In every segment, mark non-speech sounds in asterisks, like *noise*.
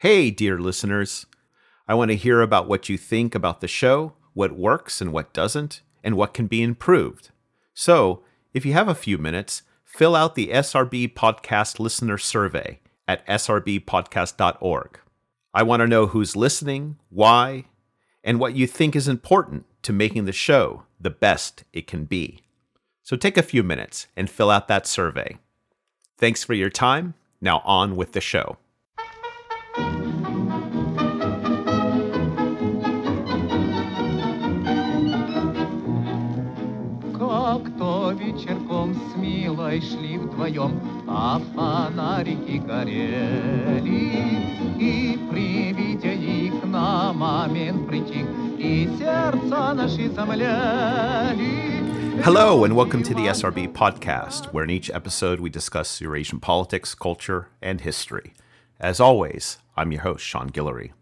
Hey, dear listeners. I want to hear about what you think about the show, what works and what doesn't, and what can be improved. So, if you have a few minutes, fill out the SRB Podcast Listener Survey at srbpodcast.org. I want to know who's listening, why, and what you think is important to making the show the best it can be. So take a few minutes and fill out that survey. Thanks for your time. Now on with the show. Милой шли вдвоем, а фонарики горели. И при виде их на момент притих, и сердца наши замляли. Hello, and welcome to the SRB podcast, where in each episode we discuss Eurasian politics, culture, and history. As always, I'm your host, Sean Guillory.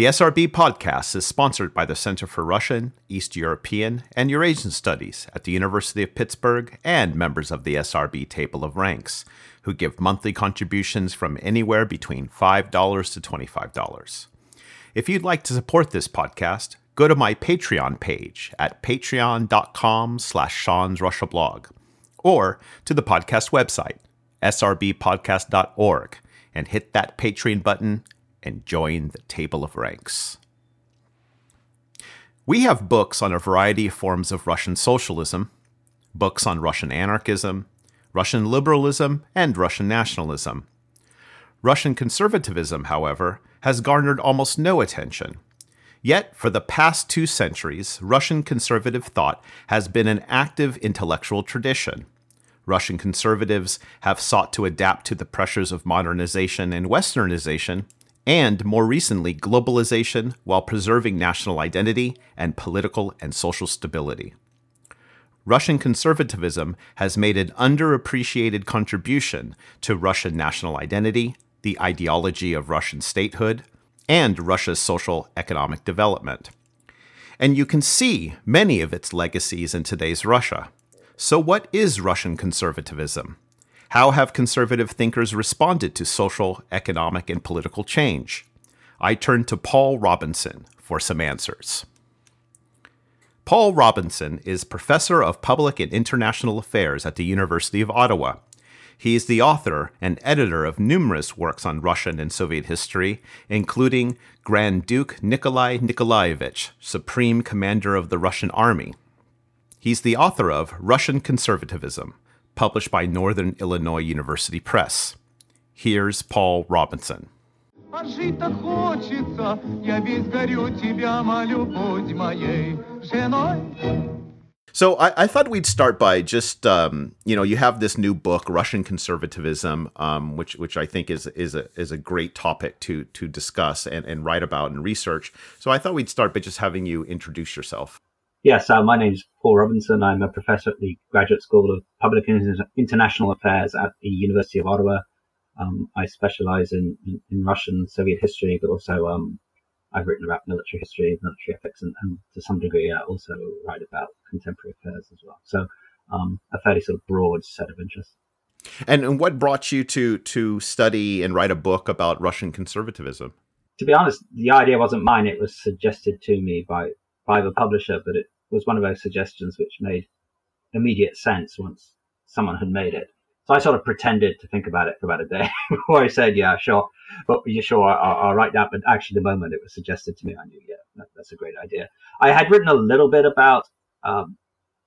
The SRB podcast is sponsored by the Center for Russian, East European, and Eurasian Studies at the University of Pittsburgh and members of the SRB Table of Ranks, who give monthly contributions from anywhere between $5 to $25. If you'd like to support this podcast, go to my Patreon page at patreon.com slash Sean's Russia blog, or to the podcast website, srbpodcast.org, and hit that Patreon button and join the table of ranks. We have books on a variety of forms of Russian socialism, books on Russian anarchism, Russian liberalism, and Russian nationalism. Russian conservatism, however, has garnered almost no attention. Yet, for the past two centuries, Russian conservative thought has been an active intellectual tradition. Russian conservatives have sought to adapt to the pressures of modernization and westernization, and more recently, globalization while preserving national identity and political and social stability. Russian conservatism has made an underappreciated contribution to Russian national identity, the ideology of Russian statehood, and Russia's social economic development. And you can see many of its legacies in today's Russia. So, what is Russian conservatism? How have conservative thinkers responded to social, economic, and political change? I turn to Paul Robinson for some answers. Paul Robinson is professor of public and international affairs at the University of Ottawa. He is the author and editor of numerous works on Russian and Soviet history, including Grand Duke Nikolai Nikolaevich, Supreme Commander of the Russian Army. He's the author of Russian Conservatism, published by Northern Illinois University Press. Here's Paul Robinson. А жить так хочется, я весь горю, тебя молю, будь моей женой. So I, I, thought we'd start by just um, you know you have this new book Russian conservatism, um, which which I think is is a is a great topic to to discuss and, and write about and research. So I thought we'd start by just having you introduce yourself. Yes, uh, my name is Paul Robinson. I'm a professor at the Graduate School of Public and International Affairs at the University of Ottawa. Um, I specialize in, in, in, Russian Soviet history, but also um, I've written about military history, military ethics, and, and to some degree I also write about contemporary affairs as well. So um, a fairly sort of broad set of interests. And, and what brought you to to study and write a book about Russian conservatism? To be honest, the idea wasn't mine. It was suggested to me by by the publisher, but it was one of those suggestions which made immediate sense once someone had made it. So I sort of pretended to think about it for about a day *laughs* before I said, yeah, sure. But you sure I'll, I'll, write that. But actually, the moment it was suggested to me, I knew, yeah, that, that's a great idea. I had written a little bit about um,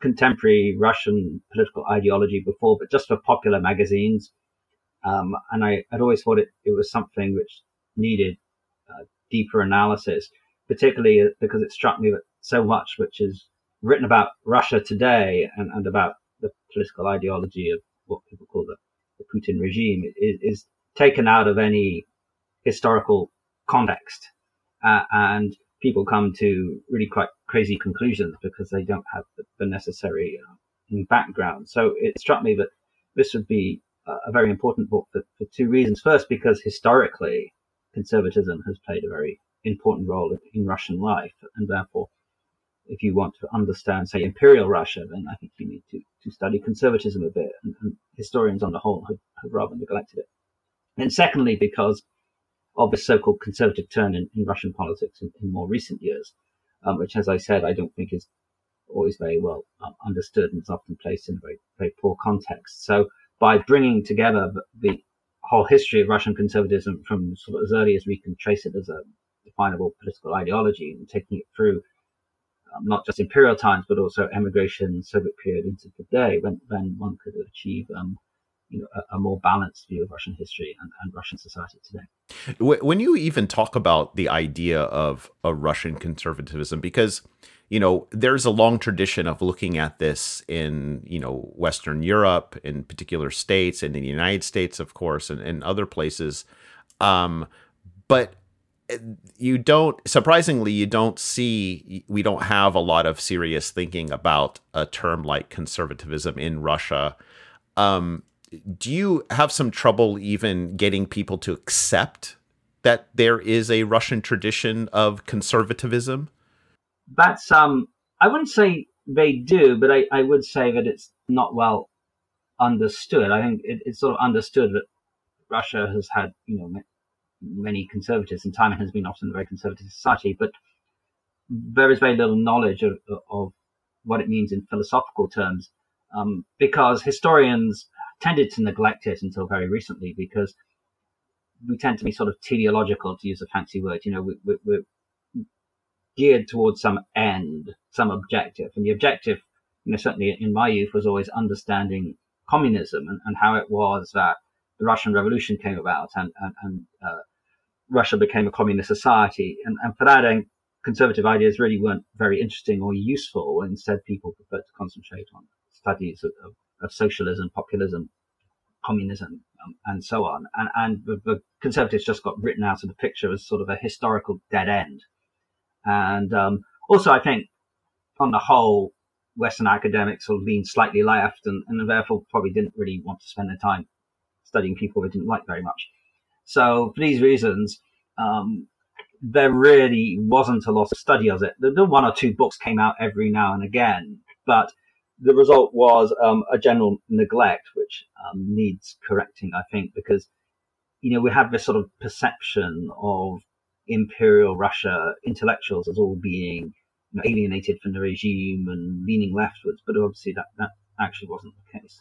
contemporary Russian political ideology before, but just for popular magazines. Um, and I had always thought it, it was something which needed uh, deeper analysis, particularly because it struck me that so much which is written about Russia today and, and about the political ideology of what people call the, the Putin regime is, is, taken out of any historical context. Uh, and people come to really quite crazy conclusions because they don't have the, the necessary uh, background. So it struck me that this would be a very important book for, for two reasons. First, because historically, conservatism has played a very important role in, in Russian life, and therefore if you want to understand, say, imperial Russia, then I think you need to, to study conservatism a bit, and, and historians on the whole have, have, rather neglected it. And secondly, because of the so-called conservative turn in, in Russian politics in, in, more recent years, um, which, as I said, I don't think is always very well um, understood and is often placed in a very, very poor context. So by bringing together the, the, whole history of Russian conservatism from sort of as early as we can trace it as a definable political ideology and taking it through not just imperial times, but also emigration, Soviet period into today, when, when one could achieve um, you know, a, a, more balanced view of Russian history and, and, Russian society today. When you even talk about the idea of a Russian conservatism, because you know there's a long tradition of looking at this in you know Western Europe, in particular states, and in the United States, of course, and, and other places, um, but you don't surprisingly you don't see we don't have a lot of serious thinking about a term like conservatism in Russia. Um, do you have some trouble even getting people to accept that there is a Russian tradition of conservatism? That's um I wouldn't say they do, but I, I would say that it's not well understood. I think it, it's sort of understood that Russia has had, you know, many conservatives, and time has been often a very conservative society, but there is very little knowledge of, of what it means in philosophical terms, um, because historians tended to neglect it until very recently, because we tend to be sort of teleological, to use a fancy word. You know, we, we, we're geared towards some end, some objective, and the objective, you know, certainly in my youth was always understanding communism and, and how it was that the Russian Revolution came about and, and, and uh, Russia became a communist society. And, and for that end, conservative ideas really weren't very interesting or useful. Instead, people preferred to concentrate on studies of, of, of socialism, populism, communism, um, and so on. And, and the, the, conservatives just got written out of the picture as sort of a historical dead end. And um, also, I think on the whole, Western academics sort of leaned slightly left and, and therefore probably didn't really want to spend their time studying people they didn't like very much. So for these reasons, um, there really wasn't a lot of study of it. The, the, one or two books came out every now and again, but the result was um, a general neglect, which um, needs correcting, I think, because you know we have this sort of perception of imperial Russia intellectuals as all being you know, alienated from the regime and leaning leftwards, but obviously that that actually wasn't the case.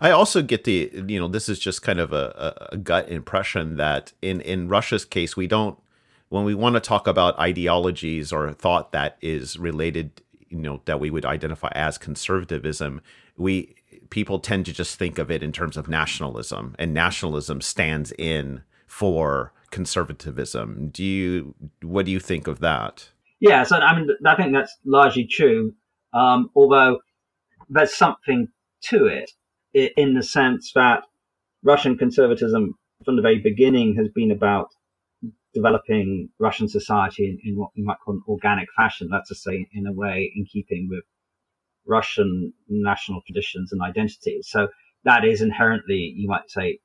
I also get the you know this is just kind of a, a, gut impression that in in Russia's case we don't when we want to talk about ideologies or thought that is related you know that we would identify as conservatism we people tend to just think of it in terms of nationalism and nationalism stands in for conservatism. Do you what do you think of that? Yeah so i mean i think that's largely true um, although there's something to it in the sense that Russian conservatism from the very beginning has been about developing Russian society in, in, what you might call an organic fashion. That's to say, in a way, in keeping with Russian national traditions and identities. So that is inherently, you might say,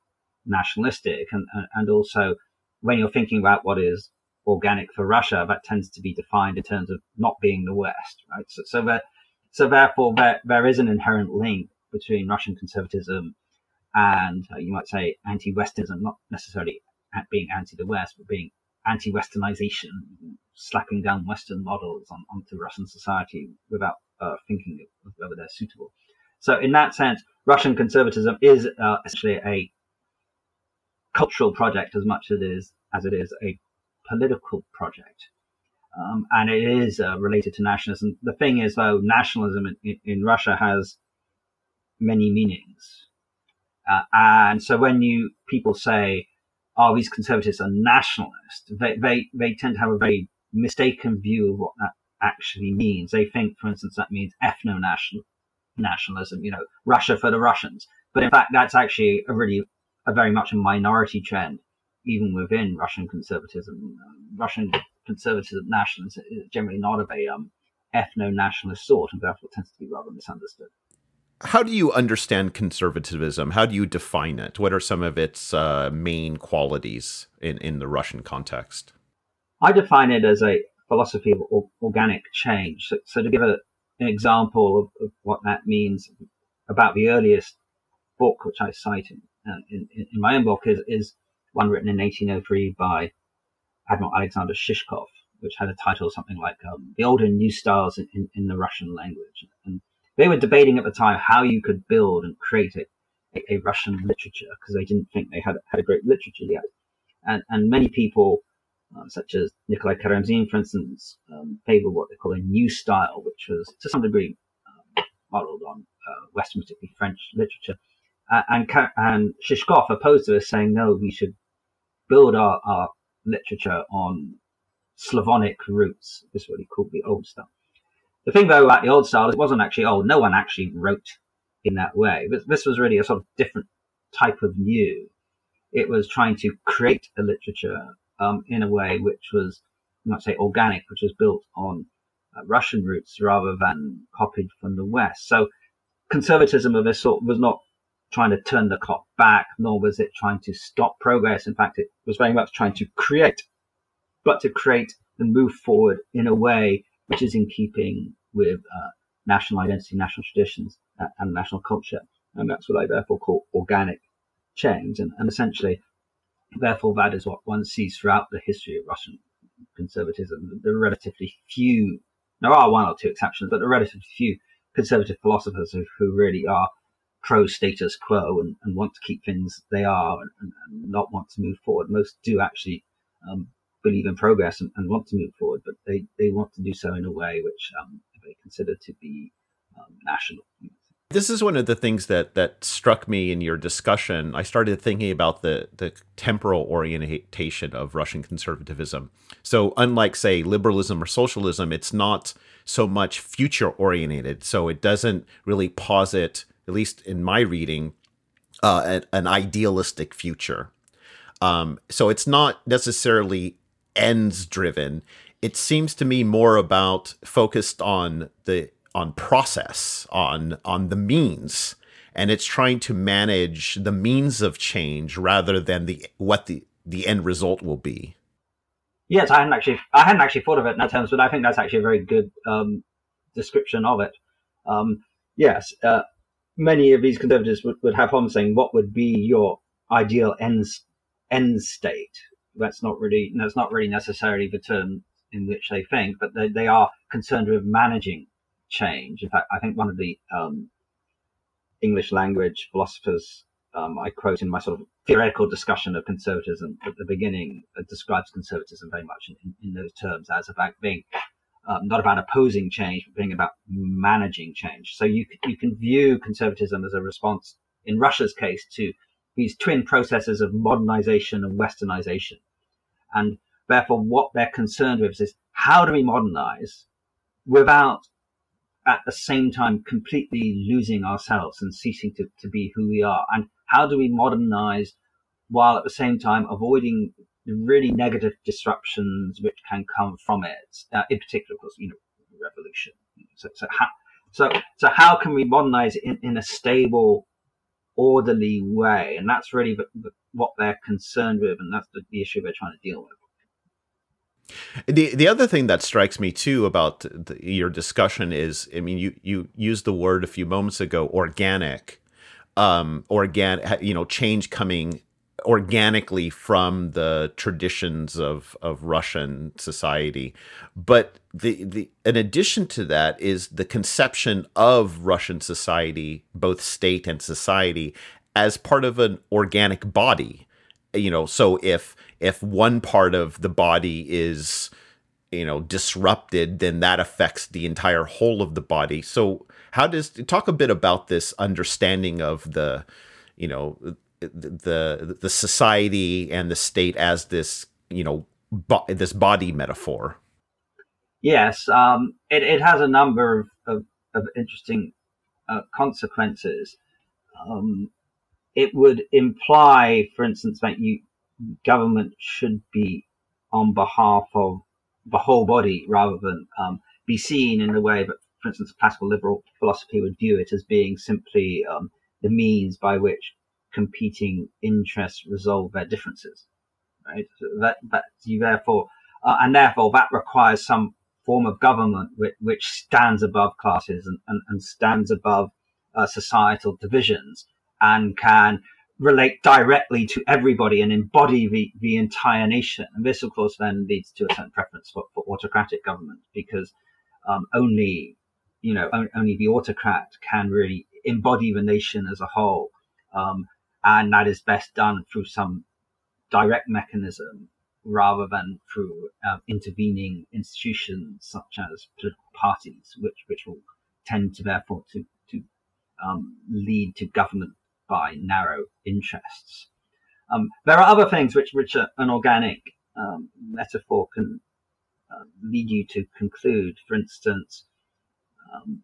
nationalistic. And, and also, when you're thinking about what is organic for Russia, that tends to be defined in terms of not being the West, right? So, so that, so therefore, there, there is an inherent link between Russian conservatism and uh, you might say anti-Westernism, not necessarily being anti the West, but being anti-Westernization, slapping down Western models on, onto Russian society without uh, thinking of whether they're suitable. So, in that sense, Russian conservatism is uh, essentially a cultural project as much as it is as it is a political project. Um, and it is uh, related to nationalism. The thing is, though, nationalism in, in Russia has many meanings. Uh, and so when you people say, "Oh, these conservatives are nationalist," they, they they tend to have a very mistaken view of what that actually means. They think, for instance, that means ethno national nationalism, you know, Russia for the Russians. But in fact, that's actually a really a very much a minority trend, even within Russian conservatism. Russian conservatism nationalism is generally not of a um, ethno nationalist sort, and therefore tends to be rather misunderstood how do you understand conservatism? How do you define it? What are some of its uh, main qualities in, in the Russian context? I define it as a philosophy of organic change. So, so to give a, an example of, of, what that means about the earliest book, which I cite in, uh, in, in, my own book, is, is one written in 1803 by Admiral Alexander Shishkov, which had a title something like um, "The Old and New Styles in, in, in, the Russian Language," and they were debating at the time how you could build and create a, a, Russian literature because they didn't think they had had a great literature yet, and and many people. Uh, such as Nikolai Karamzin, for instance, um, favored what they call a new style, which was to some degree um, modeled on uh, Western, particularly French literature. Uh, and and Shishkov opposed to us, saying no, we should build our, our literature on Slavonic roots. This is what he called the old style. The thing though about the old style, is it wasn't actually old. No one actually wrote in that way. But this was really a sort of different type of new. It was trying to create a literature um, in a way which was, you might say, organic, which was built on uh, Russian roots rather than copied from the West. So conservatism of this sort was not trying to turn the clock back, nor was it trying to stop progress. In fact, it was very much trying to create, but to create and move forward in a way which is in keeping with uh, national identity, national traditions, uh, and national culture. And that's what I therefore call organic change. And, and essentially, therefore, that is what one sees throughout the history of Russian conservatism. There are relatively few, there are one or two exceptions, but there are relatively few conservative philosophers who, who really are pro status quo and, and, want to keep things they are and, and, not want to move forward. Most do actually um, believe in progress and, and, want to move forward, but they, they want to do so in a way which um, they consider to be um, national. This is one of the things that that struck me in your discussion. I started thinking about the the temporal orientation of Russian conservatism. So unlike say liberalism or socialism, it's not so much future oriented. So it doesn't really posit, at least in my reading, uh, an, an idealistic future. Um, so it's not necessarily ends driven. It seems to me more about focused on the on process, on on the means, and it's trying to manage the means of change rather than the what the the end result will be. Yes, I hadn't actually I hadn't actually thought of it in that terms, but I think that's actually a very good um, description of it. Um, yes, uh, many of these conservatives would, would have problems saying what would be your ideal end end state. That's not really that's not really necessarily the term in which they think, but they, they are concerned with managing change. In fact, I think one of the um, English language philosophers um, I quote in my sort of theoretical discussion of conservatism at the beginning uh, describes conservatism very much in, in, those terms as about being um, not about opposing change, but being about managing change. So you you can view conservatism as a response, in Russia's case, to these twin processes of modernization and westernization, and therefore what they're concerned with is how do we modernize without at the same time completely losing ourselves and ceasing to, to be who we are? And how do we modernize while at the same time avoiding the really negative disruptions which can come from it? Uh, in particular, of course, you know, revolution. So, so how, so, so how can we modernize in, in a stable, orderly way? And that's really the, the, what they're concerned with, and that's the, the issue they're trying to deal with. The the other thing that strikes me too about the, your discussion is, I mean, you you used the word a few moments ago, organic, um, organic, you know, change coming organically from the traditions of of Russian society. But the the in addition to that is the conception of Russian society, both state and society, as part of an organic body. You know, so if if one part of the body is you know disrupted then that affects the entire whole of the body so how does talk a bit about this understanding of the you know the the society and the state as this you know bo- this body metaphor. Yes um, it, it has a number of, of, of interesting uh, consequences. Um, it would imply for instance that you government should be on behalf of the whole body rather than um, be seen in the way that, for instance, classical liberal philosophy would view it as being simply um, the means by which competing interests resolve their differences. Right? So that, that you therefore, uh, and therefore that requires some form of government which, which stands above classes and, and, and stands above uh, societal divisions and can relate directly to everybody and embody the, the entire nation. And this, of course, then leads to a certain preference for, for autocratic government because um, only, you know, only the autocrat can really embody the nation as a whole. Um, and that is best done through some direct mechanism rather than through uh, intervening institutions such as political parties, which which will tend to therefore to to um, lead to government by narrow interests. Um, there are other things which which an organic um, metaphor can uh, lead you to conclude. For instance, um,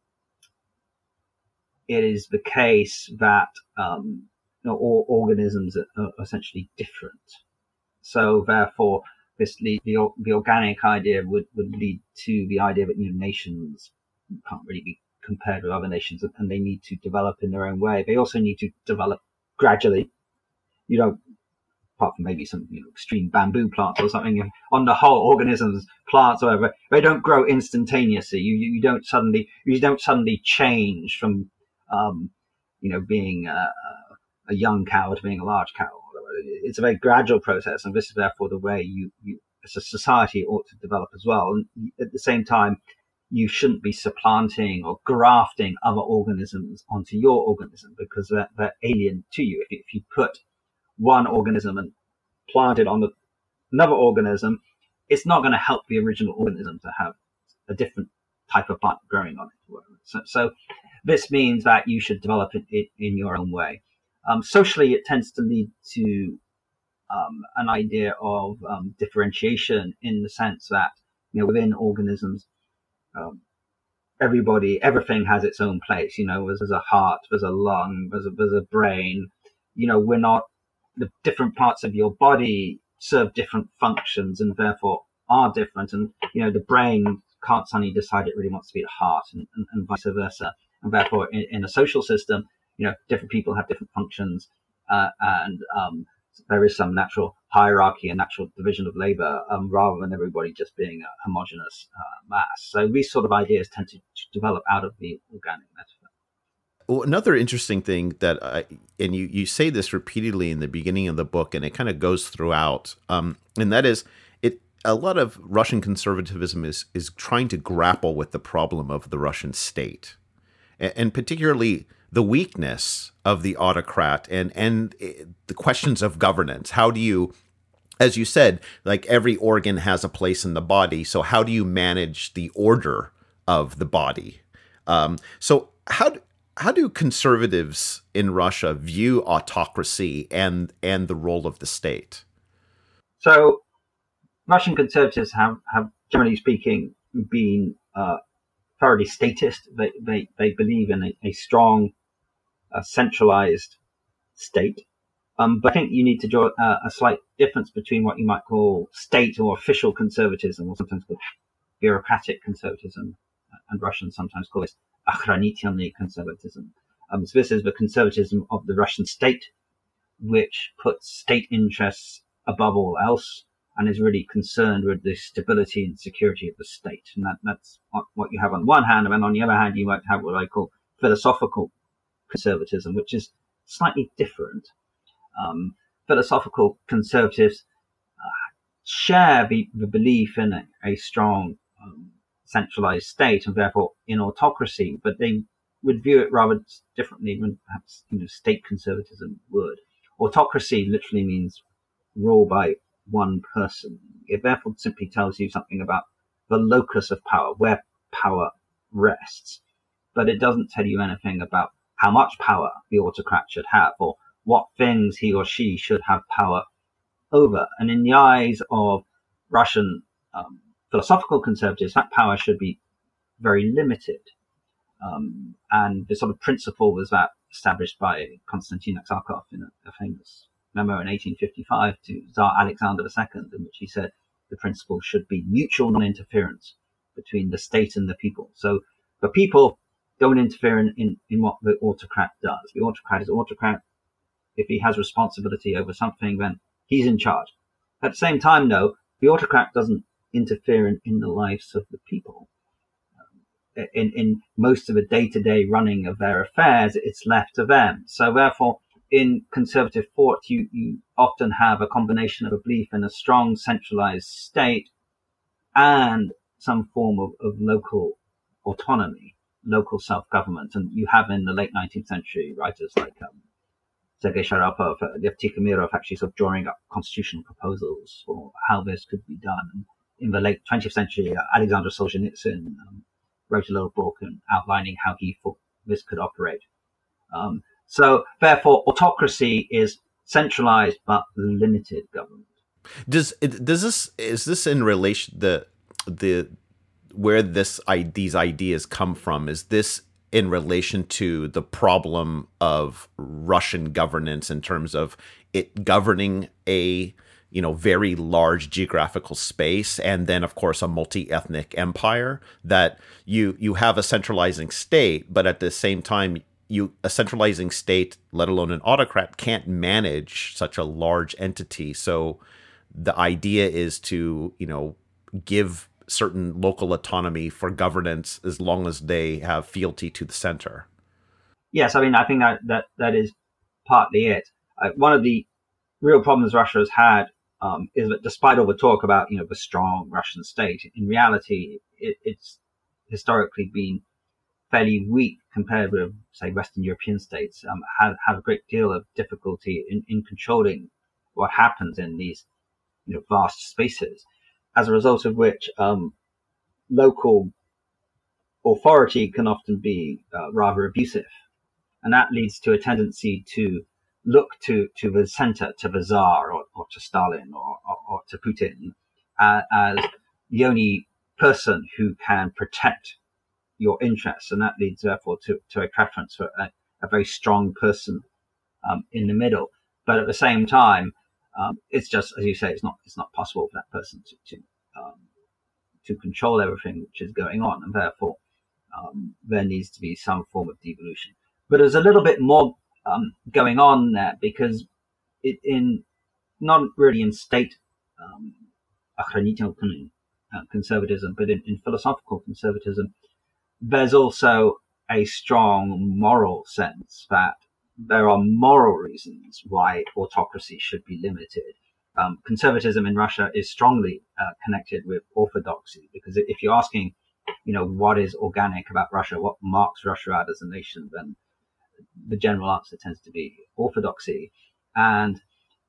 it is the case that um, know, all organisms are, essentially different so therefore, this the, the organic idea would, would lead to the idea that you know, nations can't really be compared with other nations and they need to develop in their own way. They also need to develop gradually. You don't, apart from maybe some you know, extreme bamboo plants or something, on the whole, organisms, plants, whatever, they don't grow instantaneously. You, you, you don't suddenly, you don't suddenly change from, um, you know, being a, a young cow to being a large cow it's a very gradual process, and this is therefore the way you, you as a society ought to develop as well. And at the same time, you shouldn't be supplanting or grafting other organisms onto your organism because they're, they're alien to you. If, if you put one organism and plant it on the, another organism, it's not going to help the original organism to have a different type of plant growing on it. So, so this means that you should develop it, it in your own way. Um, socially, it tends to lead to um, an idea of um, differentiation in the sense that you know within organisms, um, everybody, everything has its own place. You know, there's, a heart, there's a lung, there's a, there's a brain. You know, we're not the different parts of your body serve different functions and therefore are different. And you know, the brain can't suddenly decide it really wants to be the heart, and, and, and vice versa. And therefore, in, in, a social system, you know, different people have different functions, uh, and um, there is some natural hierarchy and natural division of labor um, rather than everybody just being a homogenous uh, mass. So these sort of ideas tend to, develop out of the organic metaphor. Well, another interesting thing that I, and you, you say this repeatedly in the beginning of the book, and it kind of goes throughout, um, and that is it. A lot of Russian conservatism is is trying to grapple with the problem of the Russian state, and, and particularly the weakness of the autocrat and and eh, the questions of governance. How do you as you said, like every organ has a place in the body. So how do you manage the order of the body? Um, so how do, how do conservatives in Russia view autocracy and and the role of the state? So Russian conservatives have, have generally speaking been uh, thoroughly statist. They, they, they believe in a, a strong a centralized state. Um, but I think you need to draw a, a slight difference between what you might call state or official conservatism, or sometimes called bureaucratic conservatism, uh, and Russians sometimes call this okhranitelny conservatism. Um, so this is the conservatism of the Russian state, which puts state interests above all else and is really concerned with the stability and security of the state. And that, that's what you have on one hand. And on the other hand, you might have what I call philosophical conservatism, which is slightly different. Um, philosophical conservatives uh, share the, the, belief in a, a strong um, centralized state and therefore in autocracy, but they would view it rather differently than perhaps you know, state conservatism would. Autocracy literally means rule by one person. It therefore simply tells you something about the locus of power, where power rests, but it doesn't tell you anything about how much power the autocrat should have or what things he or she should have power over. And in the eyes of Russian um, philosophical conservatives, that power should be very limited. Um, and the sort of principle was that established by Konstantin Aksakov in a, a famous memo in 1855 to Tsar Alexander II, in which he said the principle should be mutual non-interference between the state and the people. So the people don't interfere in, in, in what the autocrat does. The autocrat is autocrat. If he has responsibility over something, then he's in charge. At the same time, though, the autocrat doesn't interfere in, in the lives of the people. Um, in, in most of the day-to-day running of their affairs, it's left to them. So therefore, in conservative thought, you, you often have a combination of a belief in a strong centralized state and some form of, of local autonomy, local self-government. And you have in the late 19th century writers like um, Sergei Sharapov, uh, Lev actually sort of drawing up constitutional proposals for how this could be done. In the late 20th century, uh, Alexander Solzhenitsyn um, wrote a little book and outlining how he thought this could operate. Um, so therefore, autocracy is centralized but limited government. Does does this is this in relation the the where this these ideas come from? Is this in relation to the problem of Russian governance in terms of it governing a you know very large geographical space and then of course a multi-ethnic empire that you you have a centralizing state but at the same time you a centralizing state let alone an autocrat can't manage such a large entity so the idea is to you know give certain local autonomy for governance as long as they have fealty to the center. Yes, I mean, I think that that, that is partly it. Uh, one of the real problems Russia has had um, is that despite all the talk about you know the strong Russian state, in reality, it, it's historically been fairly weak compared with say Western European states. Um, have have a great deal of difficulty in, in controlling what happens in these you know vast spaces as a result of which um, local authority can often be uh, rather abusive. And that leads to a tendency to look to, to the center, to the Tsar or, or to Stalin or, or, or to Putin uh, as the only person who can protect your interests. And that leads, therefore, to, to a preference for a, a very strong person um, in the middle. But at the same time, um, it's just as you say, it's not it's not possible for that person to to, um, to control everything which is going on, and therefore um, there needs to be some form of devolution. But there's a little bit more um, going on there because it in not really in state um, uh, conservatism, but in, in philosophical conservatism, there's also a strong moral sense that there are moral reasons why autocracy should be limited. Um, conservatism in Russia is strongly uh, connected with orthodoxy because if you're asking, you know, what is organic about Russia, what marks Russia out as a nation, then the general answer tends to be orthodoxy, and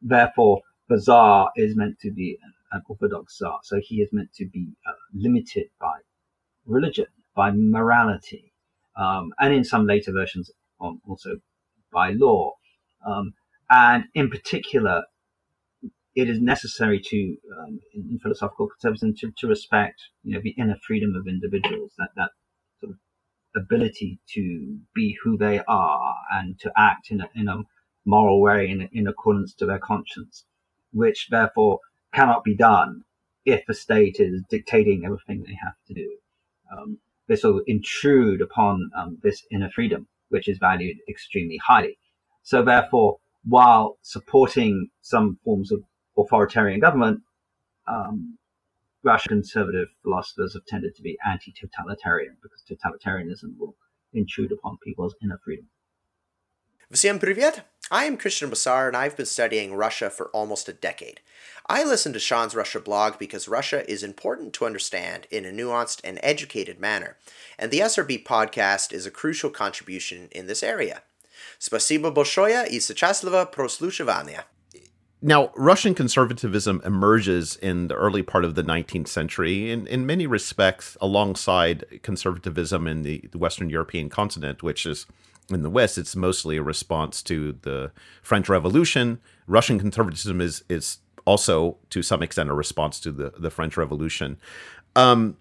therefore the Tsar is meant to be an, orthodox Tsar, so he is meant to be uh, limited by religion, by morality, um, and in some later versions also by law. Um, and in particular, it is necessary to, um, in, philosophical conservatism, to, to respect, you know, the inner freedom of individuals, that, that sort of ability to be who they are and to act in a, in a moral way in, in accordance to their conscience, which therefore cannot be done if the state is dictating everything they have to do. Um, this will intrude upon um, this inner freedom which is valued extremely highly. So therefore, while supporting some forms of authoritarian government, um, Russian conservative philosophers have tended to be anti-totalitarian because totalitarianism will intrude upon people's inner freedom. Всем привет! I am Christian Bassar, and I've been studying Russia for almost a decade. I listen to Sean's Russia blog because Russia is important to understand in a nuanced and educated manner, and the SRB podcast is a crucial contribution in this area. Спасибо большое и счастливо прослушивания. Now, Russian conservatism emerges in the early part of the 19th century in, in many respects alongside conservatism in the, the Western European continent, which is in the West, it's mostly a response to the French Revolution. Russian conservatism is is also to some extent a response to the the French Revolution. Um,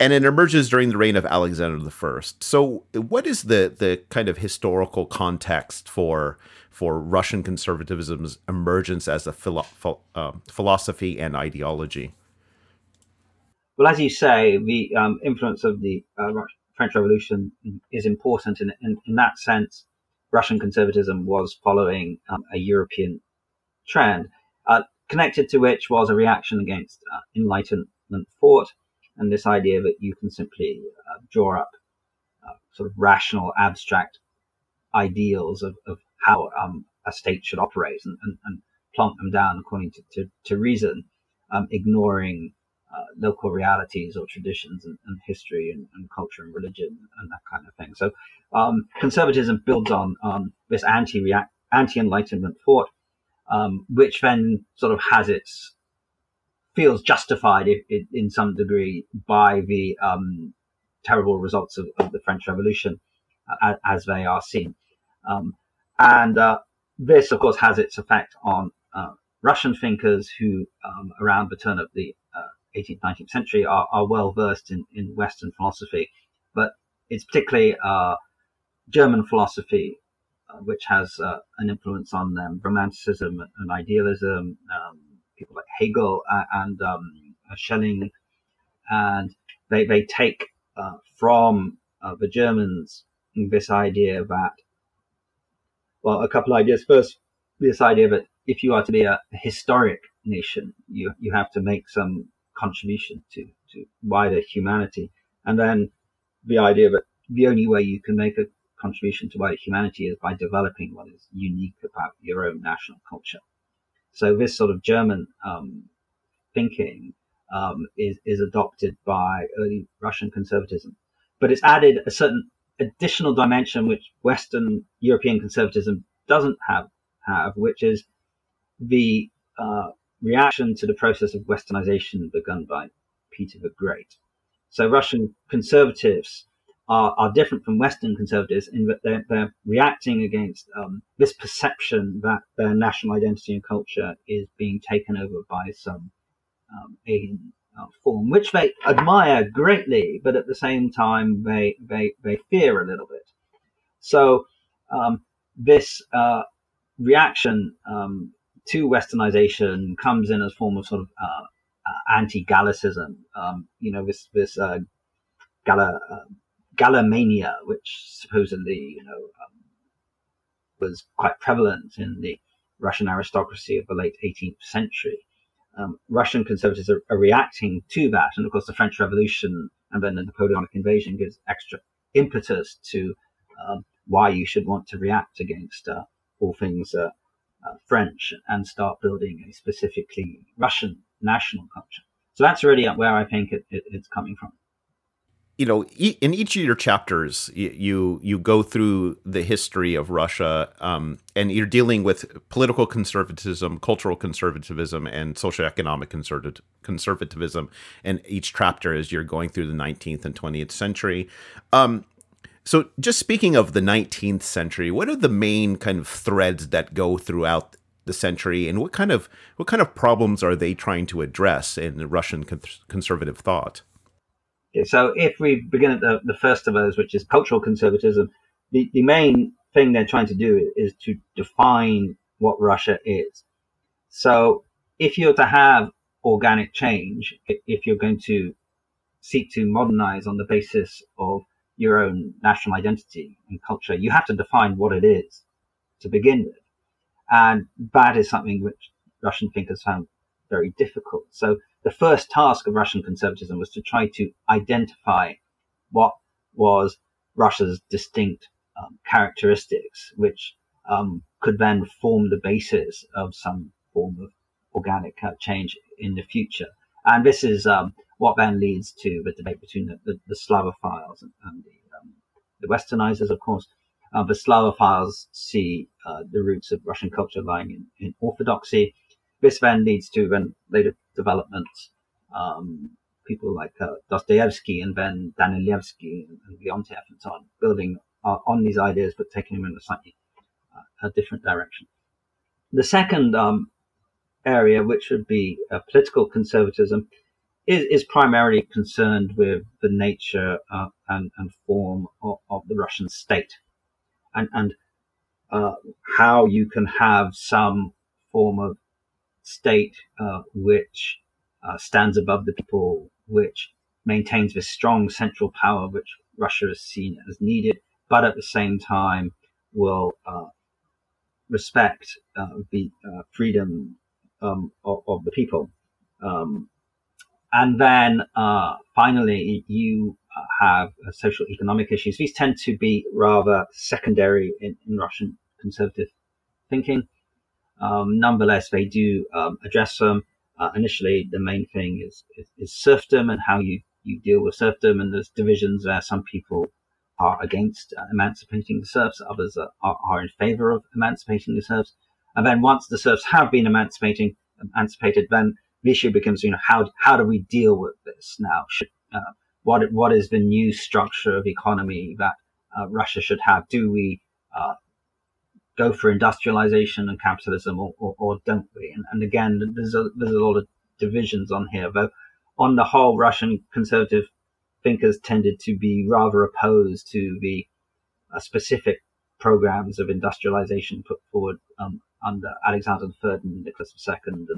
and it emerges during the reign of Alexander I. So, what is the the kind of historical context for for Russian conservatism's emergence as a philo- uh, philosophy and ideology? Well, as you say, the um, influence of the uh, French Revolution is important. And in, in, that sense, Russian conservatism was following um, a European trend, uh, connected to which was a reaction against uh, Enlightenment thought and this idea that you can simply uh, draw up uh, sort of rational, abstract ideals of, of how um, a state should operate and, and, and plonk them down according to, to, to reason, um, ignoring uh, local realities or traditions and, and history and, and, culture and religion and that kind of thing. So um, conservatism builds on um, this anti enlightenment thought, um, which then sort of has its feels justified if, if, in some degree by the um, terrible results of, of, the French Revolution uh, as they are seen. Um, and uh, this, of course, has its effect on uh, Russian thinkers who, um, around the turn of the 18th, uh, 19th century, are, are well versed in, in Western philosophy. But it's particularly uh, German philosophy uh, which has an influence on them, Romanticism and idealism, um, people like Hegel and um, Schelling, and they they take uh, from uh, the Germans this idea that well, a couple of ideas. First, this idea that if you are to be a historic nation, you you have to make some contribution to to wider humanity, and then the idea that the only way you can make a contribution to wider humanity is by developing what is unique about your own national culture. So this sort of German um, thinking um, is, is adopted by early Russian conservatism, but it's added a certain additional dimension which Western European conservatism doesn't have, have which is the uh, reaction to the process of westernization begun by Peter the Great. So Russian conservatives are, are different from Western conservatives in that they're, they're reacting against um, this perception that their national identity and culture is being taken over by some um, alien uh, form, which they admire greatly, but at the same time they they, they fear a little bit. So um, this uh, reaction um, to Westernization comes in as a form of sort of uh, uh anti-Gallicism. Um, you know, this this uh, Galla uh, which supposedly, you know, um, was quite prevalent in the Russian aristocracy of the late 18th century. Um, Russian conservatives are, are, reacting to that, and of course, the French Revolution and then the Napoleonic invasion gives extra impetus to um, why you should want to react against uh, all things uh, uh, French and start building a specifically Russian national culture. So that's really where I think it, it, it's coming from you know, in each of your chapters, you you go through the history of Russia, um, and you're dealing with political conservatism, cultural conservatism, and socioeconomic conservatism. And each chapter as you're going through the 19th and 20th century. Um, so, just speaking of the 19th century, what are the main kind of threads that go throughout the century, and what kind of what kind of problems are they trying to address in Russian conservative thought? Okay, so if we begin at the, the first of those, which is cultural conservatism, the, the main thing they're trying to do is to define what Russia is. So if you're to have organic change, if you're going to seek to modernize on the basis of your own national identity and culture, you have to define what it is to begin with. And that is something which Russian thinkers found very difficult. So the first task of Russian conservatism was to try to identify what was Russia's distinct um, characteristics, which um, could then form the basis of some form of organic uh, change in the future. And this is um, what then leads to the debate between the, the, the Slavophiles and, and the, um, the, Westernizers, of course. Uh, the Slavophiles see uh, the roots of Russian culture lying in, in orthodoxy, this then leads to then later developments. Um, people like uh, Dostoevsky and then Danilevsky and, and Leontiev and so on, building uh, on these ideas but taking them in a slightly uh, a different direction. The second um, area, which would be uh, political conservatism, is, is, primarily concerned with the nature uh, and, and, form of, of, the Russian state and, and uh, how you can have some form of state uh, which uh, stands above the people, which maintains this strong central power which Russia has seen as needed, but at the same time will uh, respect uh, the uh, freedom um, of, of, the people. Um, and then finally, you have social economic issues. These tend to be rather secondary in, in Russian conservative thinking. Um, nonetheless, they do um, address them. Uh, initially, the main thing is, is, is serfdom and how you, you deal with serfdom, and there's divisions there. Some people are against uh, emancipating the serfs, others are, are, are, in favor of emancipating the serfs. And then once the serfs have been emancipating, emancipated, then the issue becomes, you know, how, how do we deal with this now? Should, uh, what, what is the new structure of economy that uh, Russia should have? Do we uh, go for industrialization and capitalism or, or, or don't we? And, and, again, there's a, there's a lot of divisions on here, but on the whole, Russian conservative thinkers tended to be rather opposed to the uh, specific programs of industrialization put forward um, under Alexander III and Nicholas II and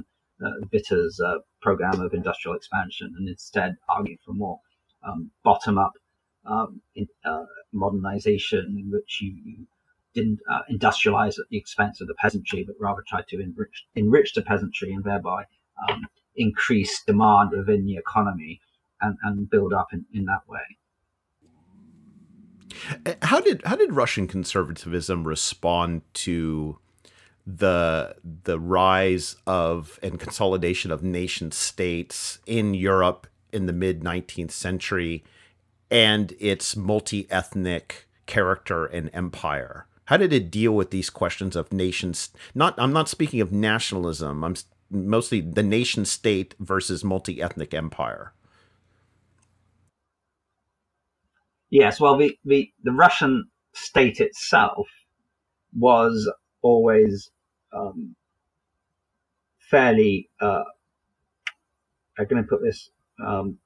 uh, uh, program of industrial expansion, and instead argued for more um, bottom-up um, in, uh, modernization in which you, you didn't uh, industrialize at the expense of the peasantry, but rather tried to enrich, enrich the peasantry and thereby um, increase demand within the economy and, and build up in, in that way. How did how did Russian conservatism respond to the the rise of and consolidation of nation states in Europe in the mid 19th century and its multi-ethnic character and empire? How did it deal with these questions of nations? Not I'm not speaking of nationalism. I'm mostly the nation state versus multi-ethnic empire. Yes, well, the, the, the Russian state itself was always um, fairly, uh, I'm going to put this, um,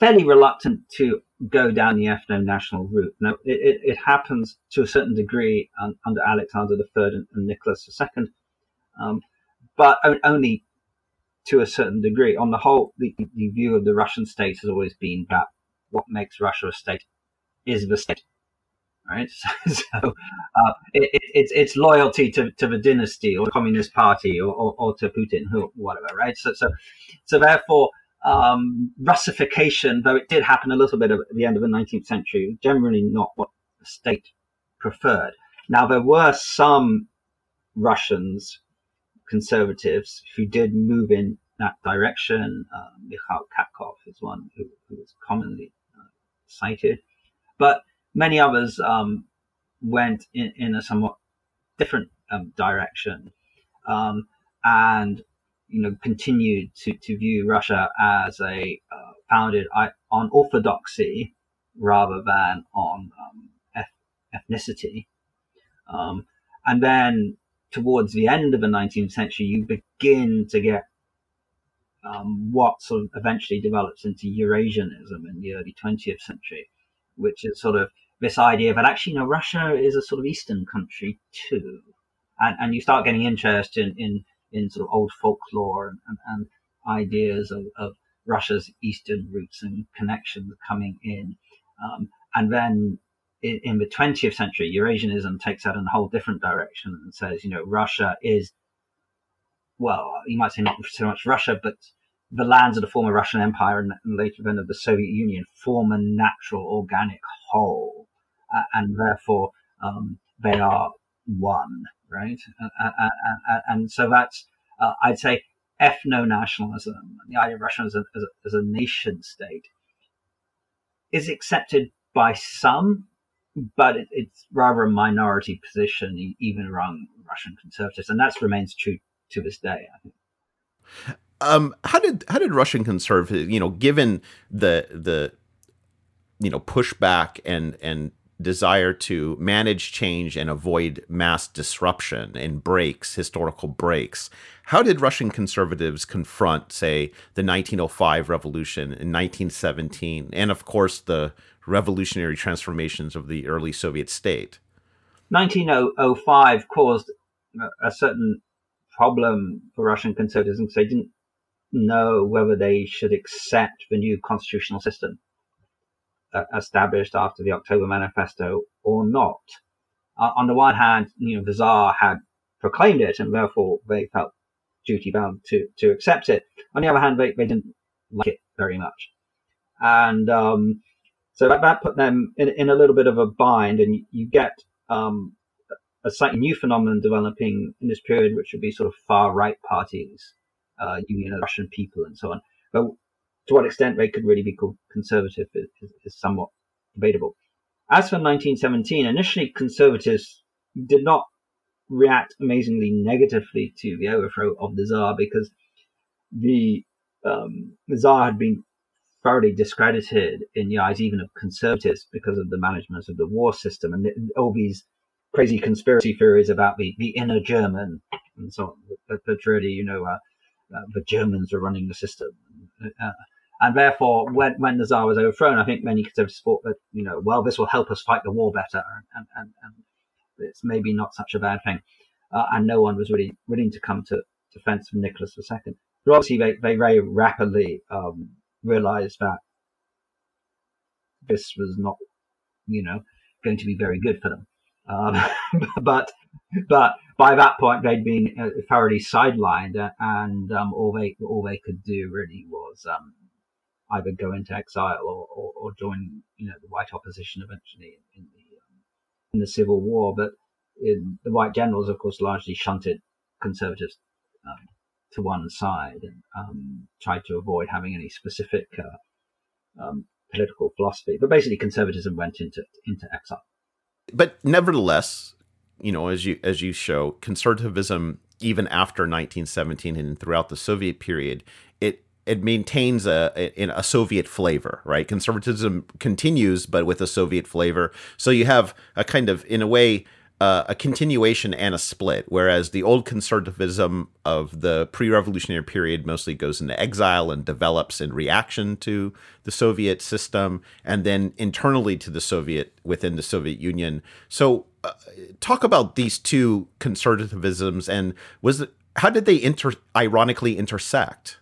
fairly reluctant to go down the ethno-national route. Now, it, it, it, happens to a certain degree um, under Alexander III and, and Nicholas II, um, but only to a certain degree. On the whole, the, the view of the Russian state has always been that what makes Russia a state is the state. Right, *laughs* so uh, it, it, it's it's loyalty to, to the dynasty or the Communist Party or, or, or to Putin, who whatever, right? So so so therefore, um, Russification, though it did happen a little bit at the end of the 19th century, generally not what the state preferred. Now there were some Russians, conservatives, who did move in that direction. Uh, Mikhail Katkov is one who, who was commonly cited, but many others um, went in, in, a somewhat different um, direction um, and you know continued to, to view Russia as a uh, founded on orthodoxy rather than on um, ethnicity. Um, and then towards the end of the 19th century, you begin to get um, what sort of eventually develops into Eurasianism in the early 20th century, which is sort of this idea that actually, you know, Russia is a sort of Eastern country too. And, and you start getting interest in, in, in sort of old folklore and, and, and ideas of, of, Russia's Eastern roots and connections coming in. Um, and then in, in, the 20th century, Eurasianism takes that in a whole different direction and says, you know, Russia is well, you might say not so much Russia, but the lands of the former Russian Empire and, later then of the Soviet Union form a natural organic whole, uh, and therefore um, they are one, right? Uh, uh, and so that's, I'd say, ethno-nationalism, the idea of Russia as a, as a, as a nation state, is accepted by some, but it, it's rather a minority position, even among Russian conservatives, and that remains true to this day. I think. Um, how did how did Russian conservatives, you know, given the the you know pushback and and desire to manage change and avoid mass disruption and breaks, historical breaks. How did Russian conservatives confront, say, the 1905 revolution in 1917, and of course the revolutionary transformations of the early Soviet state? 1905 caused a certain problem for Russian conservatives because they didn't know whether they should accept the new constitutional system established after the October Manifesto or not. Uh, on the one hand, you know, the Tsar had proclaimed it and therefore they felt duty bound to, to accept it. On the other hand, they, they didn't like it very much. And, um, so that, that put them in, in a little bit of a bind and you, you get, um, a slightly new phenomenon developing in this period, which would be sort of far right parties, uh, Union of Russian People and so on. But to what extent they could really be called conservative is, is, somewhat debatable. As for 1917, initially conservatives did not react amazingly negatively to the overthrow of the Tsar because the, um, the Tsar had been thoroughly discredited in the eyes even of conservatives because of the management of the war system and all these crazy conspiracy theories about the, the inner German and so on. But, but really, you know, uh, uh, the Germans are running the system. Uh, and therefore, when, when the Tsar was overthrown, I think many conservatives thought that, you know, well, this will help us fight the war better. And, and, and it's maybe not such a bad thing. Uh, and no one was really willing to come to defense of Nicholas II. But obviously, they, they very rapidly um, realized that this was not, you know, going to be very good for them. Um, *laughs* but but by that point, they'd been uh, thoroughly sidelined, uh, and um, all they all they could do really was um, either go into exile or, or, or, join, you know, the white opposition eventually in, in the um, in the civil war. But in, the white generals, of course, largely shunted conservatives um, to one side and um, tried to avoid having any specific uh, um, political philosophy. But basically, conservatism went into into exile. But nevertheless, you know, as you as you show, conservatism even after 1917 and throughout the Soviet period, it maintains a, a, a Soviet flavor, right? Conservatism continues, but with a Soviet flavor. So you have a kind of, in a way, uh, a continuation and a split, whereas the old conservatism of the pre-revolutionary period mostly goes into exile and develops in reaction to the Soviet system, and then internally to the Soviet within the Soviet Union. So, uh, talk about these two conservatisms, and was how did they inter ironically intersect?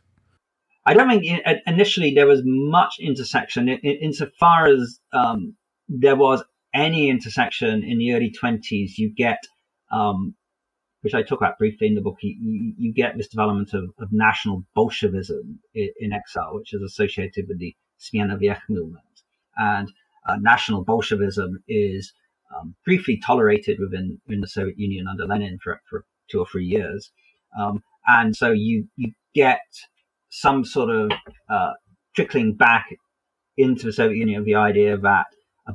I don't think initially there was much intersection in, insofar as um, there was any intersection in the early 20s, you get, um, which I talk about briefly in the book, you, you get this development of, of national Bolshevism in, in, exile, which is associated with the Smena movement. And uh, national Bolshevism is um, briefly tolerated within, within, the Soviet Union under Lenin for, for two or three years. Um, and so you, you get some sort of uh, trickling back into the Soviet Union of the idea that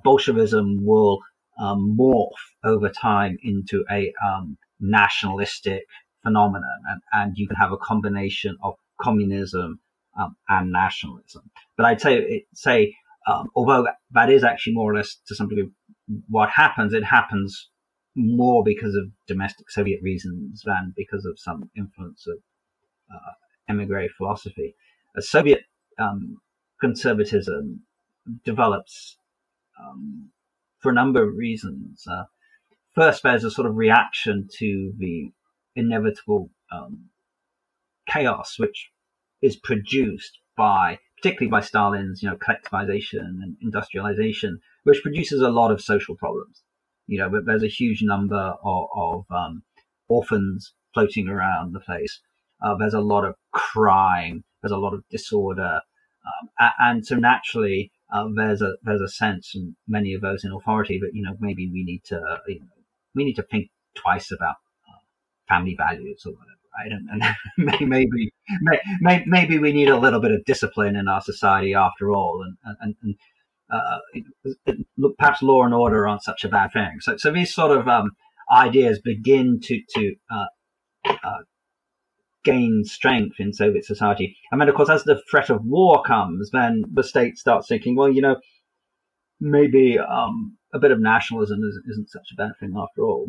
Bolshevism will um, morph over time into a um, nationalistic phenomenon, and, and, you can have a combination of communism um, and nationalism. But I'd say, say um, although that is actually more or less to some degree what happens, it happens more because of domestic Soviet reasons than because of some influence of uh, emigre philosophy. A Soviet um, conservatism develops um, for a number of reasons. Uh, first, there's a sort of reaction to the inevitable um, chaos which is produced by, particularly by Stalin's, you know, collectivization and industrialization, which produces a lot of social problems. You know, there's a huge number of, of um, orphans floating around the place. Uh, there's a lot of crime. There's a lot of disorder. Um, and so naturally, uh, there's a there's a sense in many of those in authority that you know maybe we need to you know, we need to think twice about uh, family values or whatever, right? And, and *laughs* maybe maybe maybe we need a little bit of discipline in our society after all, and and, and uh, perhaps law and order aren't such a bad thing. So so these sort of um, ideas begin to to uh, uh, gain strength in Soviet society. And then, of course, as the threat of war comes, then the state starts thinking, well, you know, maybe um, a bit of nationalism is, not such a bad thing after all.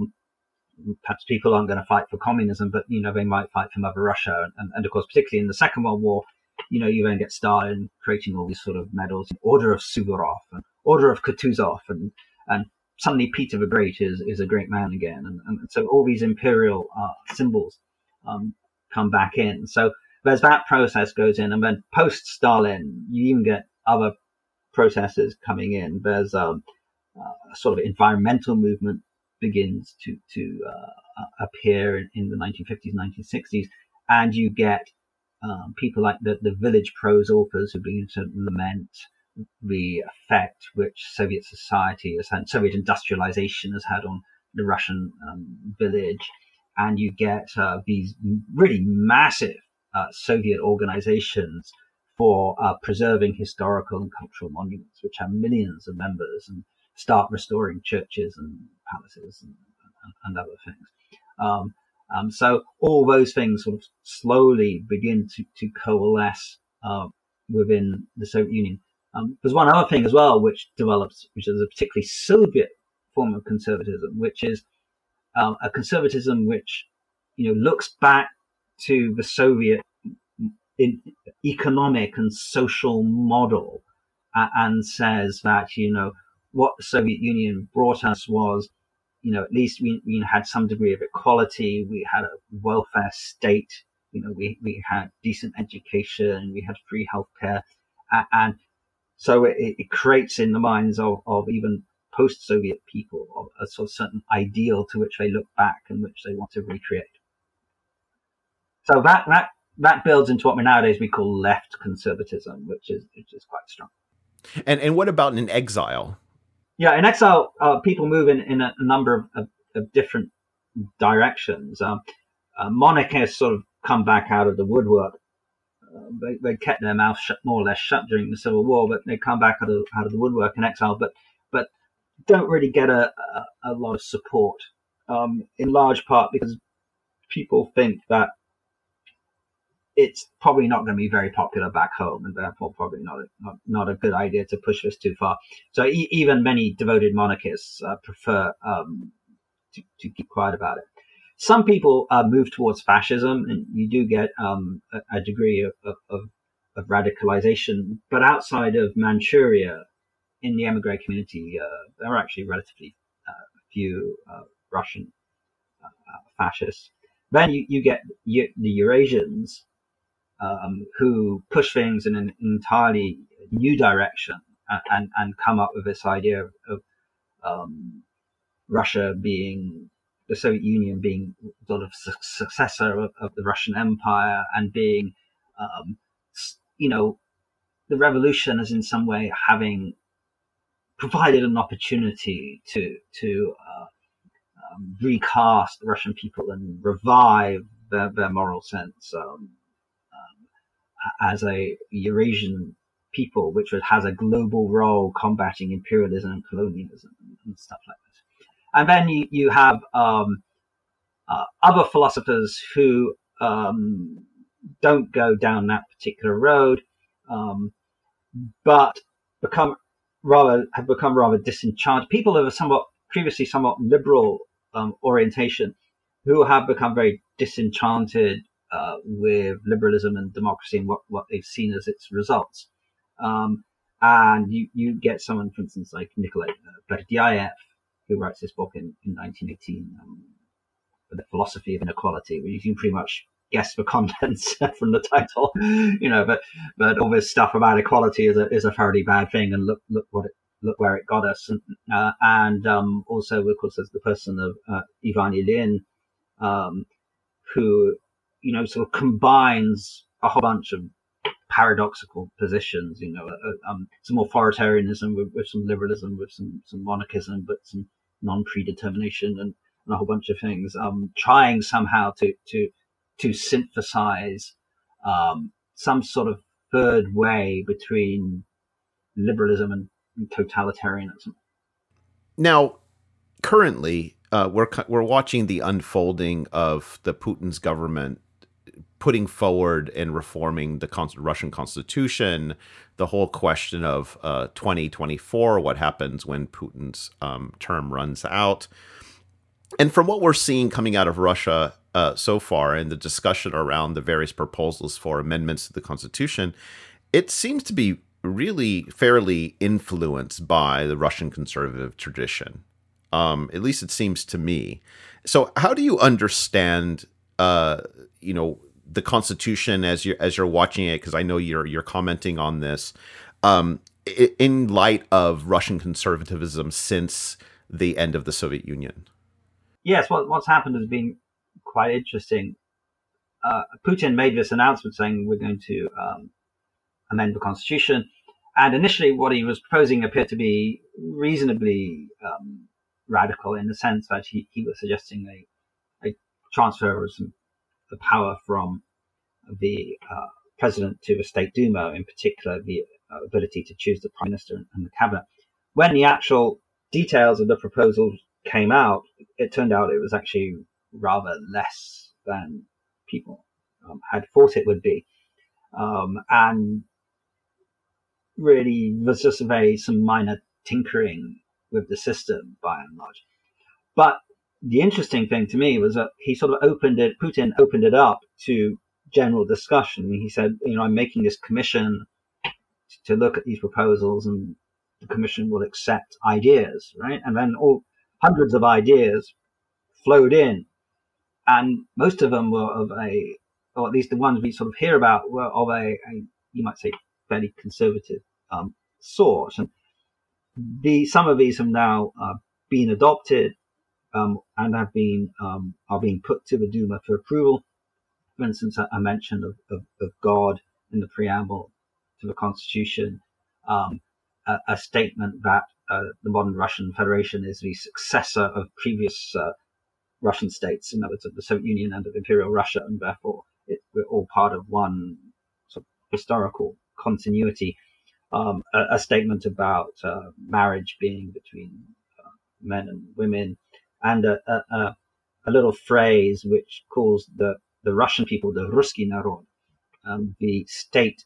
Perhaps people aren't going to fight for communism, but you know they might fight for Mother Russia, and, and of course, particularly in the Second World War, you know you then get Stalin creating all these sort of medals, Order of Suvorov and Order of Kutuzov, and and suddenly Peter the Great is is a great man again, and, and so all these imperial uh, symbols um, come back in. So there's that process goes in, and then post Stalin, you even get other processes coming in. There's um, uh, a sort of environmental movement begins to to uh, appear in, in, the 1950s, 1960s, and you get um, people like the, the village prose authors who begin to lament the effect which Soviet society has had, Soviet industrialization has had on the Russian um, village, and you get uh, these really massive uh, Soviet organizations for uh, preserving historical and cultural monuments, which have millions of members and start restoring churches and palaces and, and, and other things. Um, um, so all those things sort of slowly begin to, to coalesce uh, within the Soviet Union. Um, there's one other thing as well which develops, which is a particularly Soviet form of conservatism, which is um, a conservatism which you know looks back to the Soviet economic and social model uh, and says that you know what the Soviet Union brought us was you know at least we, we had some degree of equality we had a welfare state you know we, we had decent education we had free healthcare uh, and so it, it, creates in the minds of, of even post-Soviet people a sort of certain ideal to which they look back and which they want to recreate. So that that that builds into what we nowadays we call left conservatism, which is which is quite strong. And and what about in exile? Yeah, in exile, uh, people move in, in a, number of, of, of different directions. Um, uh, monarchists sort of come back out of the woodwork. Uh, they, they kept their mouth shut, more or less shut during the Civil War, but they come back out of, out of the woodwork in exile, but but don't really get a, a, a lot of support. Um, in large part because people think that it's probably not going to be very popular back home, and therefore probably not a, not, not a good idea to push this too far. So e- even many devoted monarchists uh, prefer um, to, to, keep quiet about it. Some people uh, move towards fascism, and you do get um, a, a, degree of, of, of, radicalization. But outside of Manchuria, in the emigre community, uh, there are actually relatively uh, few uh, Russian fascists. Then you, you get the Eurasians, um, who push things in an entirely new direction and, and, come up with this idea of, um, Russia being the Soviet Union being sort of su- successor of, of, the Russian Empire and being, um, you know, the revolution as in some way having provided an opportunity to to uh, um, recast the Russian people and revive their, their moral sense. Um, as a Eurasian people, which has a global role combating imperialism and colonialism and stuff like that. And then you, you have um, uh, other philosophers who um, don't go down that particular road, um, but become rather have become rather disenchanted. People of a somewhat previously somewhat liberal um, orientation who have become very disenchanted uh, with liberalism and democracy and what, what they've seen as its results. Um, and you, you get someone, for instance, like Nikolai uh, Berdyaev, who writes this book in, in 1918, um, The Philosophy of Inequality, where you can pretty much guess the contents *laughs* from the title, you know, but, but all this stuff about equality is a, is a fairly bad thing. And look, look what it, look where it got us. And, uh, and um, also, of course, there's the person of uh, Ivan Ilyin, um, who you know, sort of combines a whole bunch of paradoxical positions, you know, uh, um, some authoritarianism with, with, some liberalism, with some, some monarchism, but some non-predetermination and, and a whole bunch of things, um, trying somehow to, to, to synthesize, um, some sort of third way between liberalism and, and totalitarianism. Now, currently, uh, we're we're watching the unfolding of the Putin's government putting forward and reforming the Russian constitution, the whole question of uh, 2024, what happens when Putin's um, term runs out. And from what we're seeing coming out of Russia uh, so far in the discussion around the various proposals for amendments to the constitution, it seems to be really fairly influenced by the Russian conservative tradition. Um, at least it seems to me. So, how do you understand, uh, you know, the Constitution as you as you're watching it, because I know you're you're commenting on this, um, in light of Russian conservatism since the end of the Soviet Union. Yes, what, what's happened has been quite interesting. Uh, Putin made this announcement saying we're going to um, amend the constitution, and initially what he was proposing appeared to be reasonably um, radical in the sense that he, he was suggesting a, a transfer of some the power from the uh, president to the state Duma, in particular the uh, ability to choose the prime minister and the cabinet. When the actual details of the proposal came out, it turned out it was actually rather less than people um, had thought it would be. Um, and really was just a very some minor tinkering with the system by and large. But the interesting thing to me was that he sort of opened it, Putin opened it up to general discussion. He said, you know, I'm making this commission to look at these proposals and the commission will accept ideas, right? And then all hundreds of ideas flowed in and most of them were of a, or at least the ones we sort of hear about were of a, a you might say, fairly conservative um, sort. And the some of these have now uh, been adopted um, and have been um, are being put to the Duma for approval. For instance, a, mention of, of, of, God in the preamble to the Constitution, um, a, a, statement that uh, the modern Russian Federation is the successor of previous uh, Russian states, in other words, the Soviet Union and of Imperial Russia, and therefore it, we're all part of one sort of historical continuity. Um, a, a, statement about uh, marriage being between uh, men and women, and a, a, a, little phrase which calls the, the Russian people the Ruski Narod, um, the state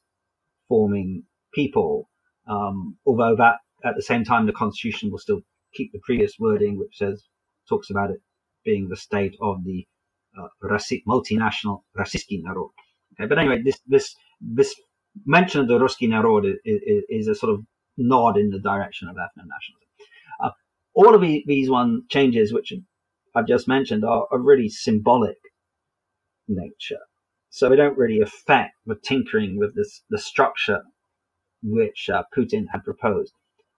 forming people, um, although that at the same time the constitution will still keep the previous wording which says talks about it being the state of the uh, multinational Rossiyski Narod. Okay, but anyway, this this this mention of the Ruski Narod is, is, is, a sort of nod in the direction of ethno nationalism all of these one changes, which I've just mentioned, are, are really symbolic nature. So they don't really affect the tinkering with this, the structure which uh, Putin had proposed.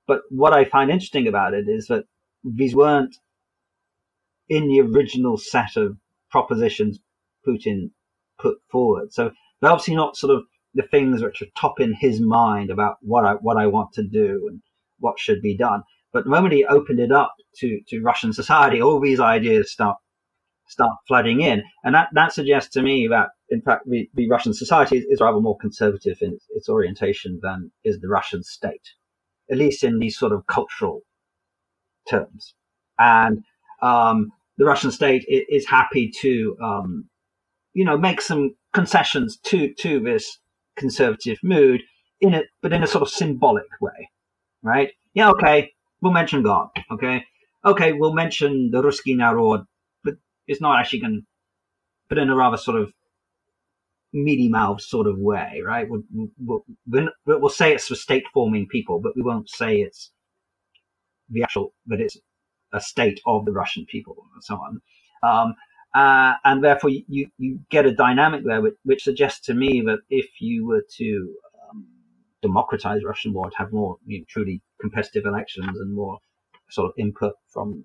But what I find interesting about it is that these weren't in the original set of propositions Putin put forward. So they're obviously not sort of the things which are top in his mind about what I what I want to do and what should be done. But the moment he opened it up to, to Russian society, all these ideas start start flooding in, and that, that suggests to me that in fact the, the Russian society is, is, rather more conservative in its, its orientation than is the Russian state, at least in these sort of cultural terms. And um, the Russian state is happy to, um, you know, make some concessions to to this conservative mood in it, but in a sort of symbolic way, right? Yeah, okay, we'll mention God, okay? Okay, we'll mention the Ruski Narod, but it's not actually going but in a rather sort of meaty mouth sort of way, right? We'll, we'll, we'll, say it's for state forming people, but we won't say it's the actual, that it's a state of the Russian people and so on. Um, uh, and therefore you, you get a dynamic there which, which, suggests to me that if you were to um, democratize Russian war, to have more you know, truly competitive elections and more sort of input from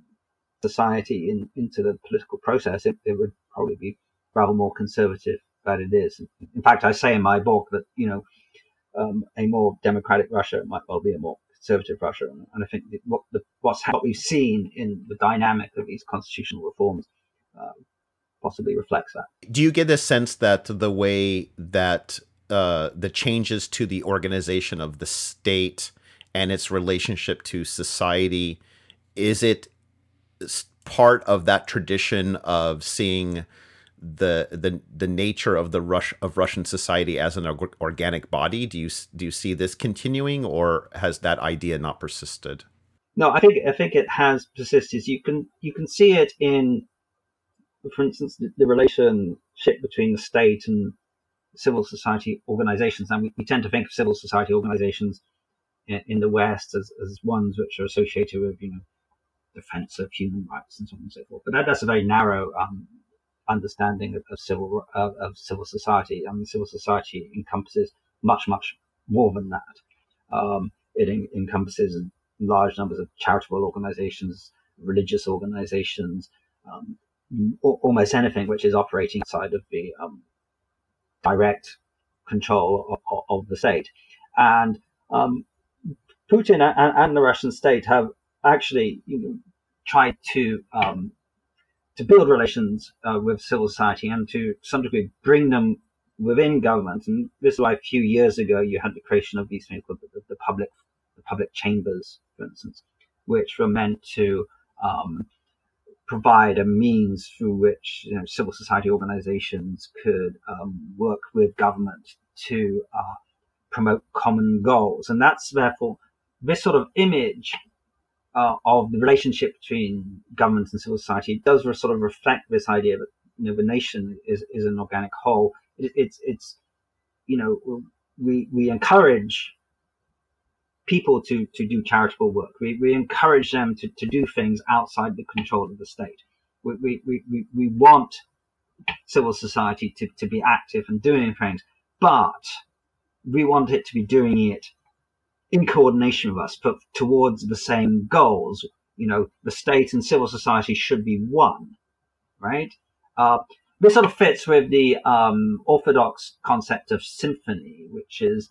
society in, into the political process, it, it would probably be rather more conservative than it is. In fact, I say in my book that, you know, um, a more democratic Russia might well be a more conservative Russia. And I think what, the, what's what we've seen in the dynamic of these constitutional reforms uh, possibly reflects that. Do you get the sense that the way that uh, the changes to the organization of the state and its relationship to society is it part of that tradition of seeing the the the nature of the rush of Russian society as an organic body? Do you do you see this continuing or has that idea not persisted? No i think i think it has persisted. You can you can see it in for instance the, the relationship between the state and civil society organizations. And we, we tend to think of civil society organizations in the West as, as ones which are associated with, you know, defense of human rights and so on and so forth. But that, that's a very narrow um, understanding of, of civil of, of, civil society. I mean, civil society encompasses much, much more than that. Um, it en- encompasses large numbers of charitable organizations, religious organizations, um, almost anything which is operating outside of the um, direct control of, of, of, the state. And um, Putin and, and, the Russian state have actually you know, tried to um, to build relations uh, with civil society and to some degree bring them within government. And this is why a few years ago you had the creation of these things called the, the public the public chambers, for instance, which were meant to um, provide a means through which you know, civil society organizations could um, work with government to uh, promote common goals. And that's therefore this sort of image uh, of the relationship between government and civil society does sort of reflect this idea that you know the nation is, is an organic whole. It, it's it's you know we we encourage people to to do charitable work. We we encourage them to, to do things outside the control of the state. We we we, we want civil society to, to be active and doing things, but we want it to be doing it in coordination with us, but towards the same goals. You know, the state and civil society should be one, right? Uh, this sort of fits with the um, orthodox concept of symphony, which is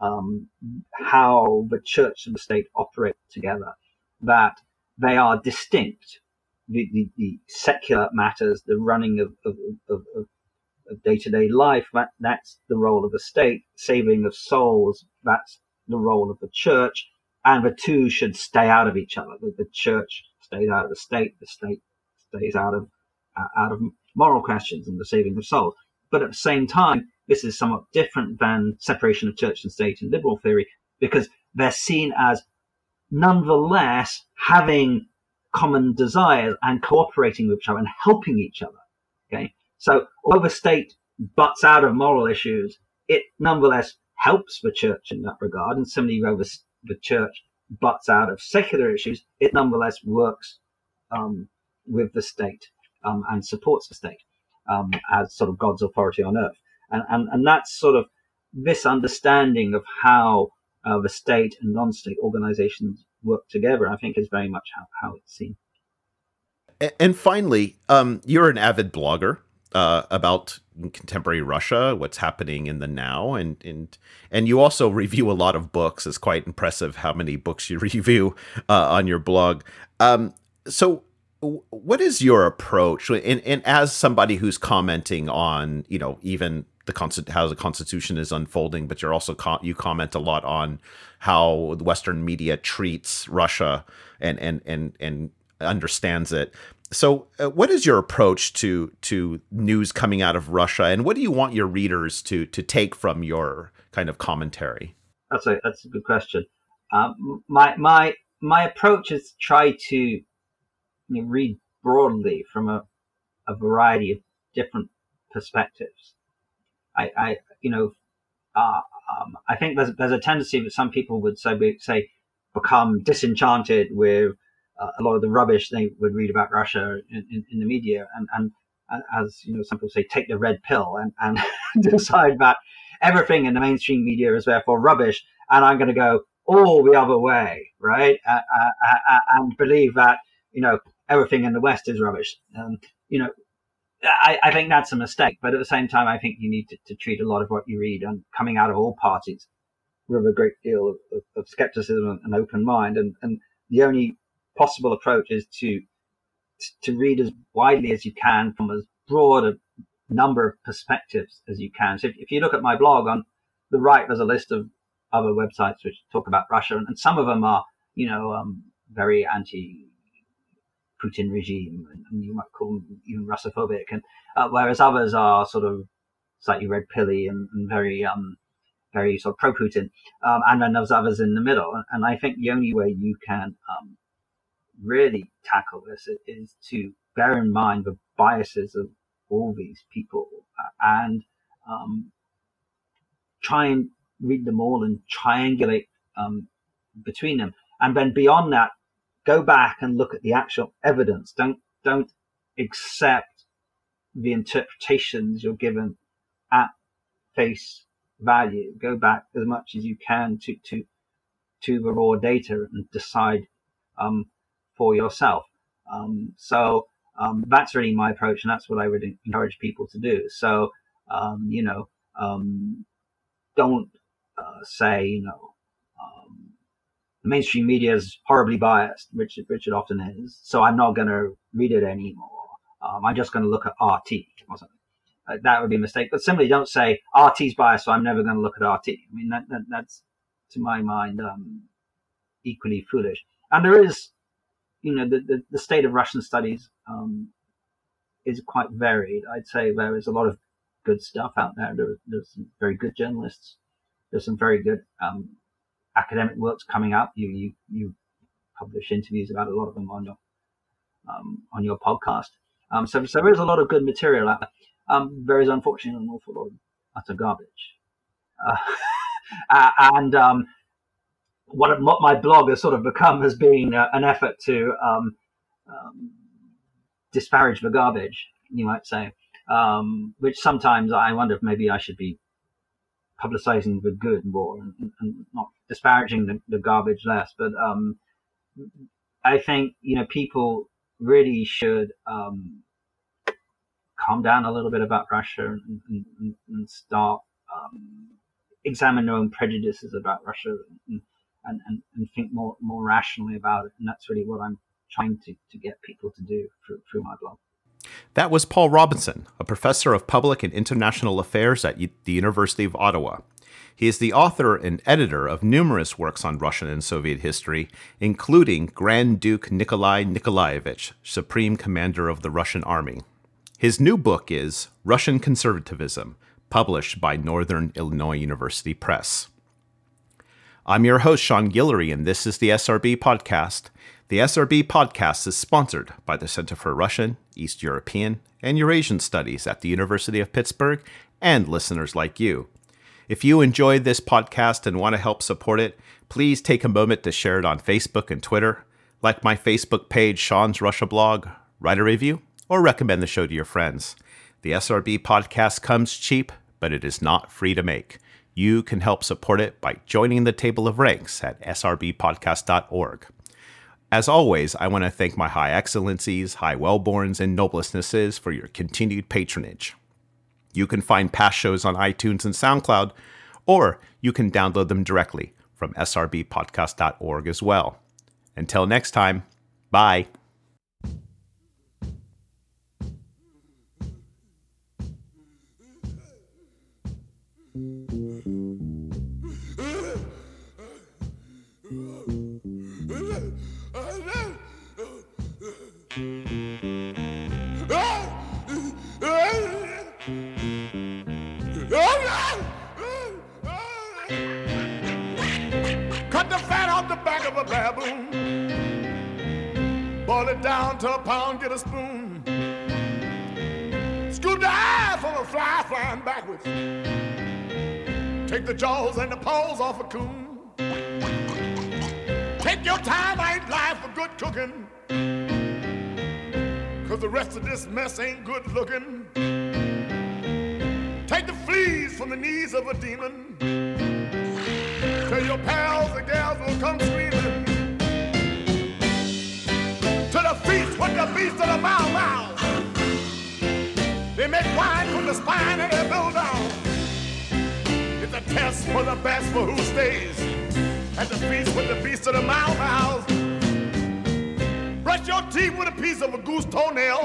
um, how the church and the state operate together, that they are distinct. The, the, the secular matters, the running of, of, of, of day-to-day life, that, that's the role of the state. Saving of souls, that's the role of the church, and the two should stay out of each other. The, the church stays out of the state, the state stays out of uh, out of moral questions and the saving of souls. But at the same time, this is somewhat different than separation of church and state in liberal theory because they're seen as nonetheless having common desires and cooperating with each other and helping each other. Okay. So although the state butts out of moral issues, it nonetheless helps the church in that regard. And similarly, where the, the church butts out of secular issues, it nonetheless works um, with the state um, and supports the state um, as sort of God's authority on earth. And, and, and that's sort of this understanding of how uh, the state and non-state organizations work together, I think is very much how, how it's seen. And finally, um, you're an avid blogger uh, about contemporary Russia, what's happening in the now, and and and you also *laughs* review a lot of books. It's quite impressive how many books you *laughs* review uh, on your blog. Um, so, what is your approach? And, and as somebody who's commenting on, you know, even the how the Constitution is unfolding, but you're also you comment a lot on how the Western media treats Russia and and and and understands it so uh, what is your approach to to news coming out of Russia and what do you want your readers to to take from your kind of commentary? That's a that's a good question. Um, my my my approach is try to you know, read broadly from a, a variety of different perspectives. I, I you know uh, um, I think there's there's a tendency that some people would say say become disenchanted with a lot of the rubbish they would read about Russia in, in, in the media, and, and, and, as you know, some people say, take the red pill and, and *laughs* decide that everything in the mainstream media is therefore rubbish, and I'm going to go all the other way, right? Uh, uh, uh, and believe that you know everything in the West is rubbish. Um, you know, I, I, think that's a mistake. But at the same time, I think you need to, to, treat a lot of what you read and coming out of all parties with a great deal of, of, of skepticism and open mind. And, and the only possible approach is to to read as widely as you can from as broad a number of perspectives as you can. So if, if you look at my blog on the right, there's a list of other websites which talk about Russia, and, and some of them are, you know, um, very anti Putin regime, and you might call them even Russophobic, and uh, whereas others are sort of slightly red pilly and, and very um, very sort of pro Putin, um, and then there's others in the middle. And I think the only way you can um, really tackle this is to bear in mind the biases of all these people uh, and um, try and read them all and triangulate um, between them. And then beyond that, go back and look at the actual evidence. Don't don't accept the interpretations you're given at face value. Go back as much as you can to to to the raw data and decide um, for yourself. Um, so um, that's really my approach, and that's what I would encourage people to do. So um, you know, um, don't uh, say you know, um, the mainstream media is horribly biased, which, which it often is. So I'm not going to read it anymore. I'm just going to look at RT or something. Uh, that would be a mistake. But simply don't say RT's biased, so I'm never going to look at RT. I mean, that, that that's to my mind um, equally foolish. And there is, you know, the, the, the state of Russian studies um, is quite varied. I'd say there is a lot of good stuff out there. there there's some very good journalists. There's some very good um, academic works coming out. You you you publish interviews about a lot of them on your um, on your podcast. Um, so so there is a lot of good material out there. Um, there is unfortunately an awful lot of utter garbage. Uh, *laughs* and um, what, what my blog has sort of become has been uh, an effort to um, um, disparage the garbage, you might say, um, which sometimes I wonder if maybe I should be publicizing the good more and, and not disparaging the, the, garbage less. But um, I think you know people really should um, calm down a little bit about Russia and, and, and start um, examine their own prejudices about Russia and, and, and, and think more more rationally about it. And that's really what I'm trying to, to get people to do through, through my blog. That was Paul Robinson, a professor of public and international affairs at the University of Ottawa. He is the author and editor of numerous works on Russian and Soviet history, including Grand Duke Nikolai Nikolaevich, Supreme Commander of the Russian Army. His new book is Russian Conservatism, published by Northern Illinois University Press. I'm your host, Sean Guillory, and this is the SRB Podcast. The SRB podcast is sponsored by the Center for Russian, East European, and Eurasian Studies at the University of Pittsburgh and listeners like you. If you enjoyed this podcast and want to help support it, please take a moment to share it on Facebook and Twitter, like my Facebook page, Sean's Russia blog, write a review, or recommend the show to your friends. The SRB podcast comes cheap, but it is not free to make. You can help support it by joining the table of ranks at srbpodcast.org. As always, I want to thank my High Excellencies, High Wellborns, and Noblessnesses for your continued patronage. You can find past shows on iTunes and SoundCloud, or you can download them directly from srbpodcast.org as well. Until next time, bye. a to a pound, get a spoon. Scoop the eye from a fly flying backwards. Take the jaws and the paws off a coon. Take your time, I ain't live for good cooking. Cause the rest of this mess ain't good looking. Take the fleas from the knees of a demon. Tell your pals the gals will come screaming. Beast of the bow wow. They make wine from the spine of their build down. It's a test for the best for who stays. At the feast with the beast of the mouth mouths. Brush your teeth with a piece of a goose toenail.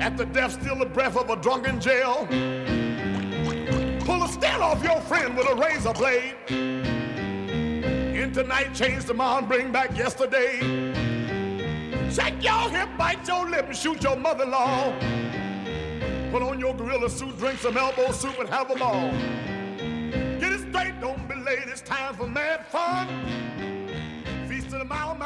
At the death, steal the breath of a drunken jail. Pull a steel off your friend with a razor blade. In tonight, change tomorrow, and bring back yesterday. Shake your hip, bite your lip, and shoot your mother-in-law. Put on your gorilla suit, drink some elbow soup, and have a ball. Get it straight, don't be late, it's time for mad fun. Feast of the Mau's